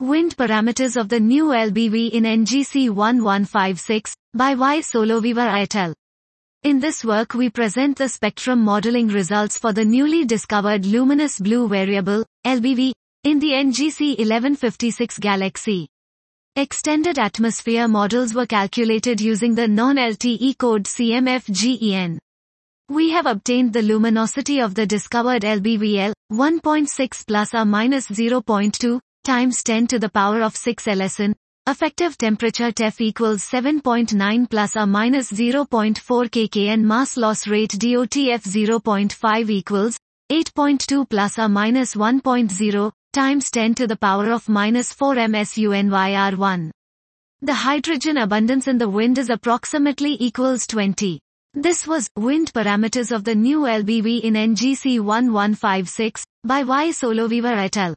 Wind parameters of the new LBV in NGC 1156 by Y. Solovyeva et al. In this work we present the spectrum modeling results for the newly discovered luminous blue variable, LBV, in the NGC 1156 galaxy. Extended atmosphere models were calculated using the non-LTE code CMFGEN. We have obtained the luminosity of the discovered LBVL, 1.6 plus or minus 0.2, times 10 to the power of 6 LSN. Effective temperature TEF equals 7.9 plus or minus 0.4 kk and mass loss rate DOTF 0.5 equals 8.2 plus or minus 1.0 times 10 to the power of minus 4 MSUNYR1. The hydrogen abundance in the wind is approximately equals 20. This was wind parameters of the new LBV in NGC 1156 by Y. Solovyeva et al.